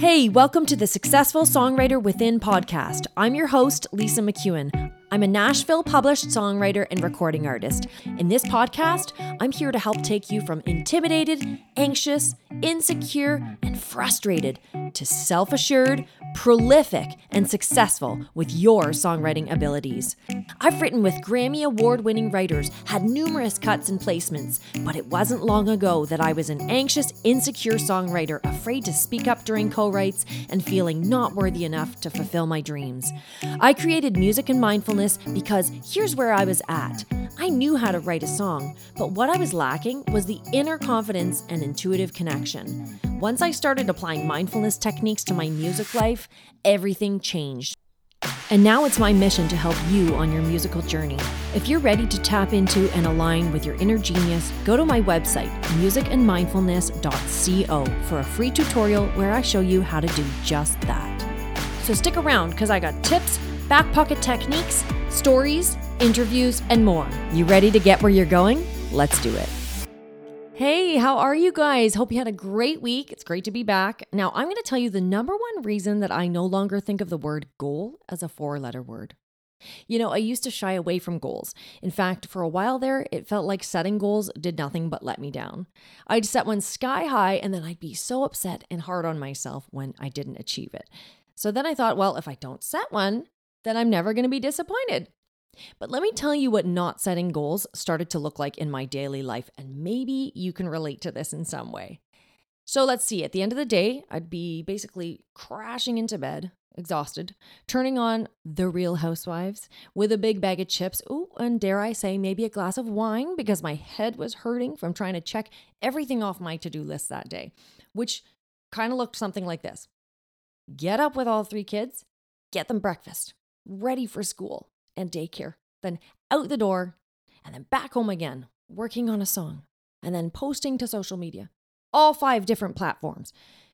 Hey, welcome to the Successful Songwriter Within podcast. I'm your host, Lisa McEwen. I'm a Nashville published songwriter and recording artist. In this podcast, I'm here to help take you from intimidated, anxious, insecure, and frustrated to self assured, prolific, and successful with your songwriting abilities. I've written with Grammy Award winning writers, had numerous cuts and placements, but it wasn't long ago that I was an anxious, insecure songwriter, afraid to speak up during co writes and feeling not worthy enough to fulfill my dreams. I created music and mindfulness because here's where I was at. I knew how to write a song, but what I was lacking was the inner confidence and intuitive connection. Once I started applying mindfulness techniques to my music life, everything changed. And now it's my mission to help you on your musical journey. If you're ready to tap into and align with your inner genius, go to my website, musicandmindfulness.co, for a free tutorial where I show you how to do just that. So stick around because I got tips, back pocket techniques, stories, interviews, and more. You ready to get where you're going? Let's do it. Hey, how are you guys? Hope you had a great week. It's great to be back. Now, I'm going to tell you the number one reason that I no longer think of the word goal as a four letter word. You know, I used to shy away from goals. In fact, for a while there, it felt like setting goals did nothing but let me down. I'd set one sky high and then I'd be so upset and hard on myself when I didn't achieve it. So then I thought, well, if I don't set one, then I'm never going to be disappointed. But let me tell you what not setting goals started to look like in my daily life, and maybe you can relate to this in some way. So let's see, at the end of the day, I'd be basically crashing into bed, exhausted, turning on The Real Housewives with a big bag of chips. Ooh, and dare I say, maybe a glass of wine because my head was hurting from trying to check everything off my to do list that day, which kind of looked something like this Get up with all three kids, get them breakfast, ready for school and daycare, then out the door, and then back home again, working on a song, and then posting to social media, all five different platforms,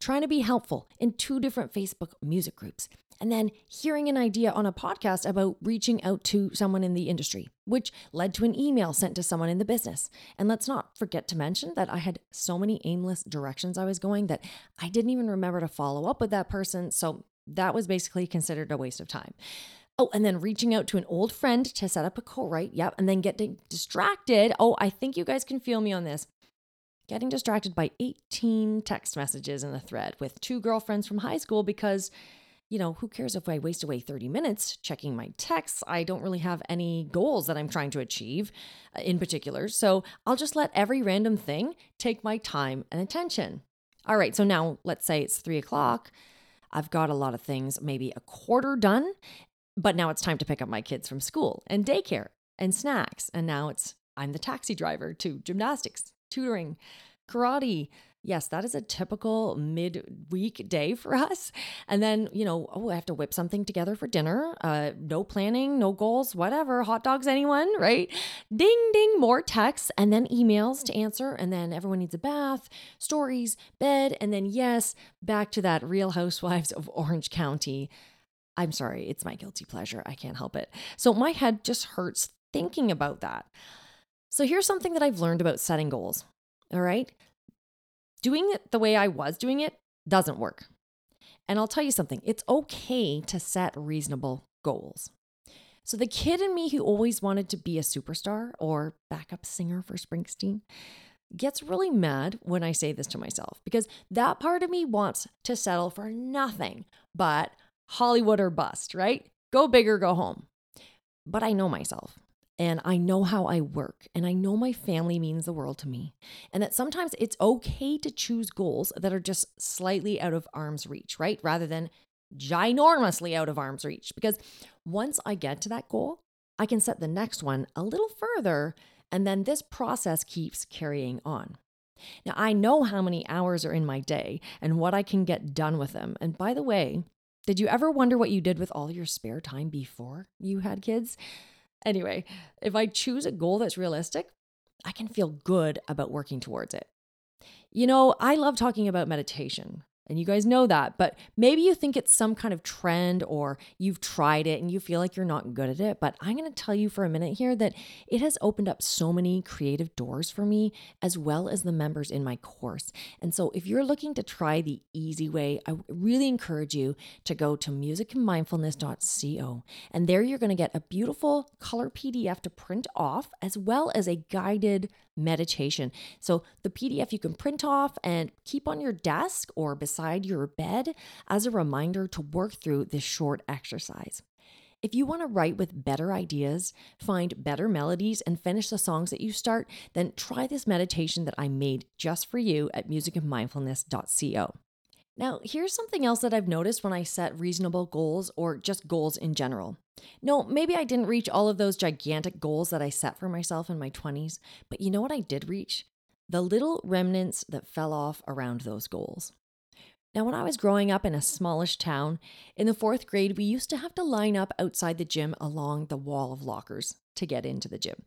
trying to be helpful in two different Facebook music groups, and then hearing an idea on a podcast about reaching out to someone in the industry, which led to an email sent to someone in the business. And let's not forget to mention that I had so many aimless directions I was going that I didn't even remember to follow up with that person. So that was basically considered a waste of time. Oh, and then reaching out to an old friend to set up a co write. Yep. And then getting distracted. Oh, I think you guys can feel me on this. Getting distracted by 18 text messages in a thread with two girlfriends from high school because, you know, who cares if I waste away 30 minutes checking my texts? I don't really have any goals that I'm trying to achieve uh, in particular. So I'll just let every random thing take my time and attention. All right. So now let's say it's three o'clock. I've got a lot of things, maybe a quarter done, but now it's time to pick up my kids from school and daycare and snacks. And now it's I'm the taxi driver to gymnastics, tutoring, karate. Yes, that is a typical mid-week day for us. And then, you know, oh, I have to whip something together for dinner. Uh, no planning, no goals, whatever. Hot dogs, anyone, right? Ding, ding, more texts and then emails to answer. And then everyone needs a bath, stories, bed, and then yes, back to that Real Housewives of Orange County I'm sorry, it's my guilty pleasure. I can't help it. So my head just hurts thinking about that. So here's something that I've learned about setting goals. All right. Doing it the way I was doing it doesn't work. And I'll tell you something it's okay to set reasonable goals. So, the kid in me who always wanted to be a superstar or backup singer for Springsteen gets really mad when I say this to myself because that part of me wants to settle for nothing but Hollywood or bust, right? Go big or go home. But I know myself and I know how I work and I know my family means the world to me and that sometimes it's okay to choose goals that are just slightly out of arm's reach, right? Rather than ginormously out of arm's reach. Because once I get to that goal, I can set the next one a little further and then this process keeps carrying on. Now, I know how many hours are in my day and what I can get done with them. And by the way, did you ever wonder what you did with all your spare time before you had kids? Anyway, if I choose a goal that's realistic, I can feel good about working towards it. You know, I love talking about meditation, And you guys know that. But maybe you think it's some kind of trend or you've tried it and you feel like you're not good at it. But I'm going to tell you for a minute here that it has opened up so many creative doors for me, as well as the members in my course. And so if you're looking to try the easy way, I really encourage you to go to musicandmindfulness.co. And there you're going to get a beautiful color PDF to print off, as well as a guided meditation. So the PDF you can print off and keep on your desk or beside your bed as a reminder to work through this short exercise. If you want to write with better ideas, find better melodies, and finish the songs that you start, then try this meditation that I made just for you at musicandmindfulness.co. Now, here's something else that I've noticed when I set reasonable goals or just goals in general. No, maybe I didn't reach all of those gigantic goals that I set for myself in my 20s, but you know what I did reach? The little remnants that fell off around those goals. Now, when I was growing up in a smallish town, in the fourth grade, we used to have to line up outside the gym along the wall of lockers to get into the gym.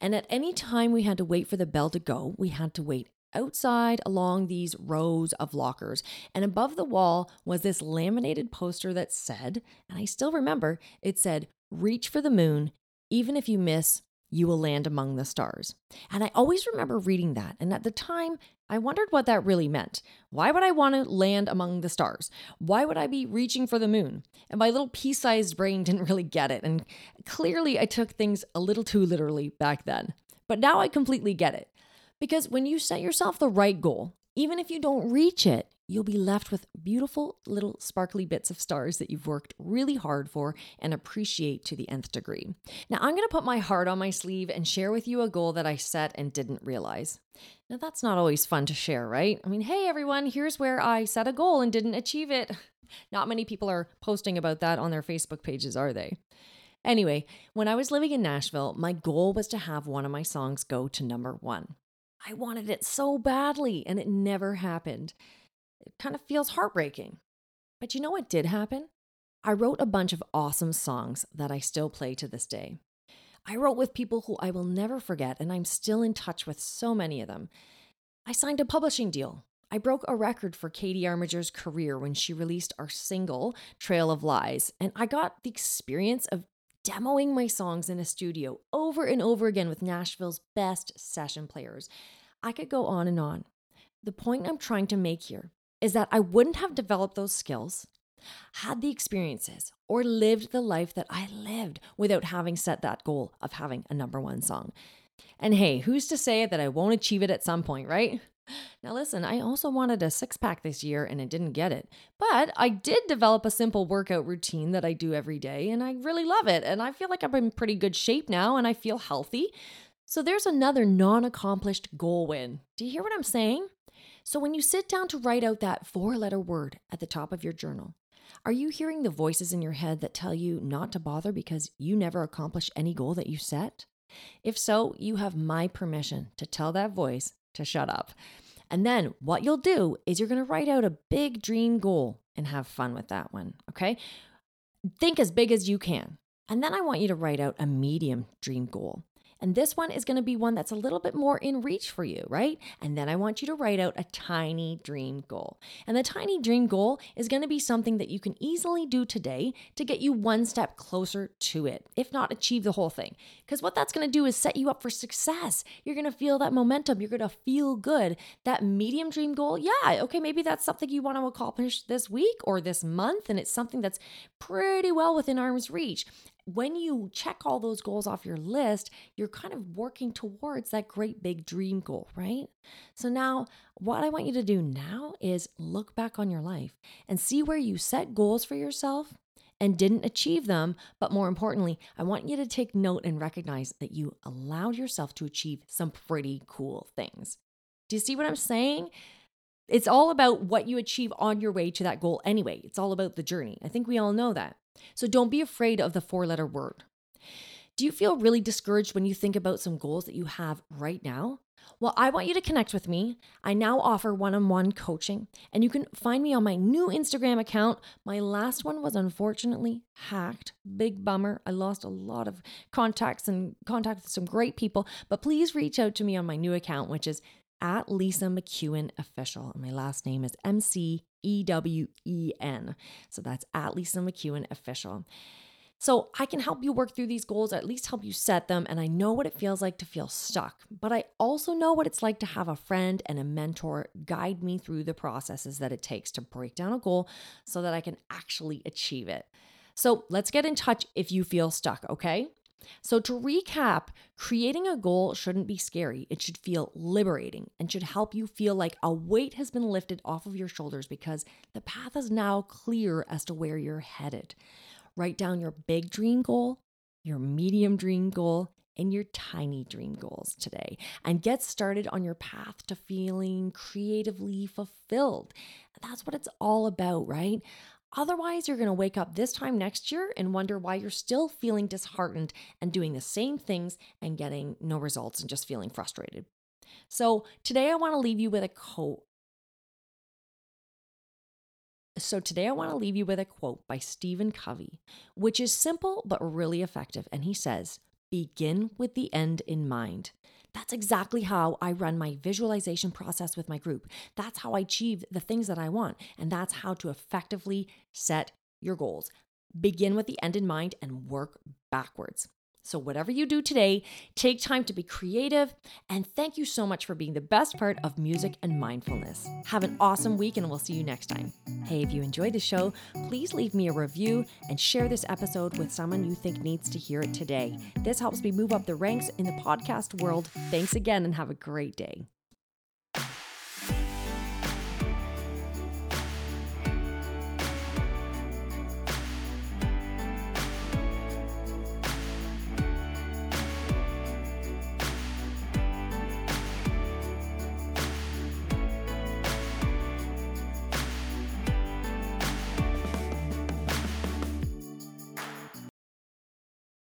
And at any time we had to wait for the bell to go, we had to wait outside along these rows of lockers. And above the wall was this laminated poster that said, and I still remember, it said, Reach for the moon. Even if you miss, you will land among the stars. And I always remember reading that. And at the time, I wondered what that really meant. Why would I want to land among the stars? Why would I be reaching for the moon? And my little pea sized brain didn't really get it. And clearly, I took things a little too literally back then. But now I completely get it. Because when you set yourself the right goal, even if you don't reach it, you'll be left with beautiful little sparkly bits of stars that you've worked really hard for and appreciate to the nth degree. Now, I'm to put my heart on my sleeve and share with you a goal that I set and didn't realize. Now, that's not always fun to share, right? I mean, hey, everyone, here's where I set a goal and didn't achieve it. Not many people are posting about that on their Facebook pages, are they? Anyway, when I was living in Nashville, my goal was to have one of my songs go to number one. I wanted it so badly, and it never happened. It kind of feels heartbreaking. But you know what did happen? I wrote a bunch of awesome songs that I still play to this day. I wrote with people who I will never forget, and I'm still in touch with so many of them. I signed a publishing deal. I broke a record for Katie Armiger's career when she released our single, Trail of Lies, and I got the experience of demoing my songs in a studio over and over again with Nashville's best session players. I could go on and on. The point I'm trying to make here is that I wouldn't have developed those skills, had the experiences, or lived the life that I lived without having set that goal of having a number one song. And hey, who's to say that I won't achieve it at some point, right? Now, listen, I also wanted a six pack this year and I didn't get it. But I did develop a simple workout routine that I do every day and I really love it. And I feel like I'm in pretty good shape now and I feel healthy. So there's another non accomplished goal win. Do you hear what I'm saying? So when you sit down to write out that four letter word at the top of your journal, are you hearing the voices in your head that tell you not to bother because you never accomplish any goal that you set? If so, you have my permission to tell that voice to shut up. And then what you'll do is you're going to write out a big dream goal and have fun with that one. Okay. Think as big as you can. And then I want you to write out a medium dream goal. And this one is going to be one that's a little bit more in reach for you, right? And then I want you to write out a tiny dream goal. And the tiny dream goal is going to be something that you can easily do today to get you one step closer to it, if not achieve the whole thing. Because what that's going to do is set you up for success. You're going to feel that momentum. You're going to feel good. That medium dream goal, yeah, okay, maybe that's something you want to accomplish this week or this month. And it's something that's pretty well within arm's reach when you check all those goals off your list, you're kind of working towards that great big dream goal, right? So now, what I want you to do now is look back on your life and see where you set goals for yourself and didn't achieve them. But more importantly, I want you to take note and recognize that you allowed yourself to achieve some pretty cool things. Do you see what I'm saying? It's all about what you achieve on your way to that goal anyway. It's all about the journey. I think we all know that. So don't be afraid of the four letter word. Do you feel really discouraged when you think about some goals that you have right now? Well, I want you to connect with me. I now offer one on one coaching, and you can find me on my new Instagram account. My last one was unfortunately hacked. Big bummer. I lost a lot of contacts and contacted some great people, but please reach out to me on my new account, which is at Lisa McEwen Official. And my last name is M C E W E N. So that's at Lisa McEwen Official. So I can help you work through these goals, at least help you set them. And I know what it feels like to feel stuck, but I also know what it's like to have a friend and a mentor guide me through the processes that it takes to break down a goal so that I can actually achieve it. So let's get in touch if you feel stuck, okay? So, to recap, creating a goal shouldn't be scary. It should feel liberating and should help you feel like a weight has been lifted off of your shoulders because the path is now clear as to where you're headed. Write down your big dream goal, your medium dream goal, and your tiny dream goals today and get started on your path to feeling creatively fulfilled. That's what it's all about, right? Otherwise, you're going to wake up this time next year and wonder why you're still feeling disheartened and doing the same things and getting no results and just feeling frustrated. So, today I want to leave you with a quote so today I want to leave you with a quote by Stephen Covey, which is simple but really effective. And he says, Begin with the end in mind. That's exactly how I run my visualization process with my group. That's how I achieve the things that I want. And that's how to effectively set your goals. Begin with the end in mind and work backwards. So, whatever you do today, take time to be creative. And thank you so much for being the best part of music and mindfulness. Have an awesome week, and we'll see you next time. Hey, if you enjoyed the show, please leave me a review and share this episode with someone you think needs to hear it today. This helps me move up the ranks in the podcast world. Thanks again, and have a great day.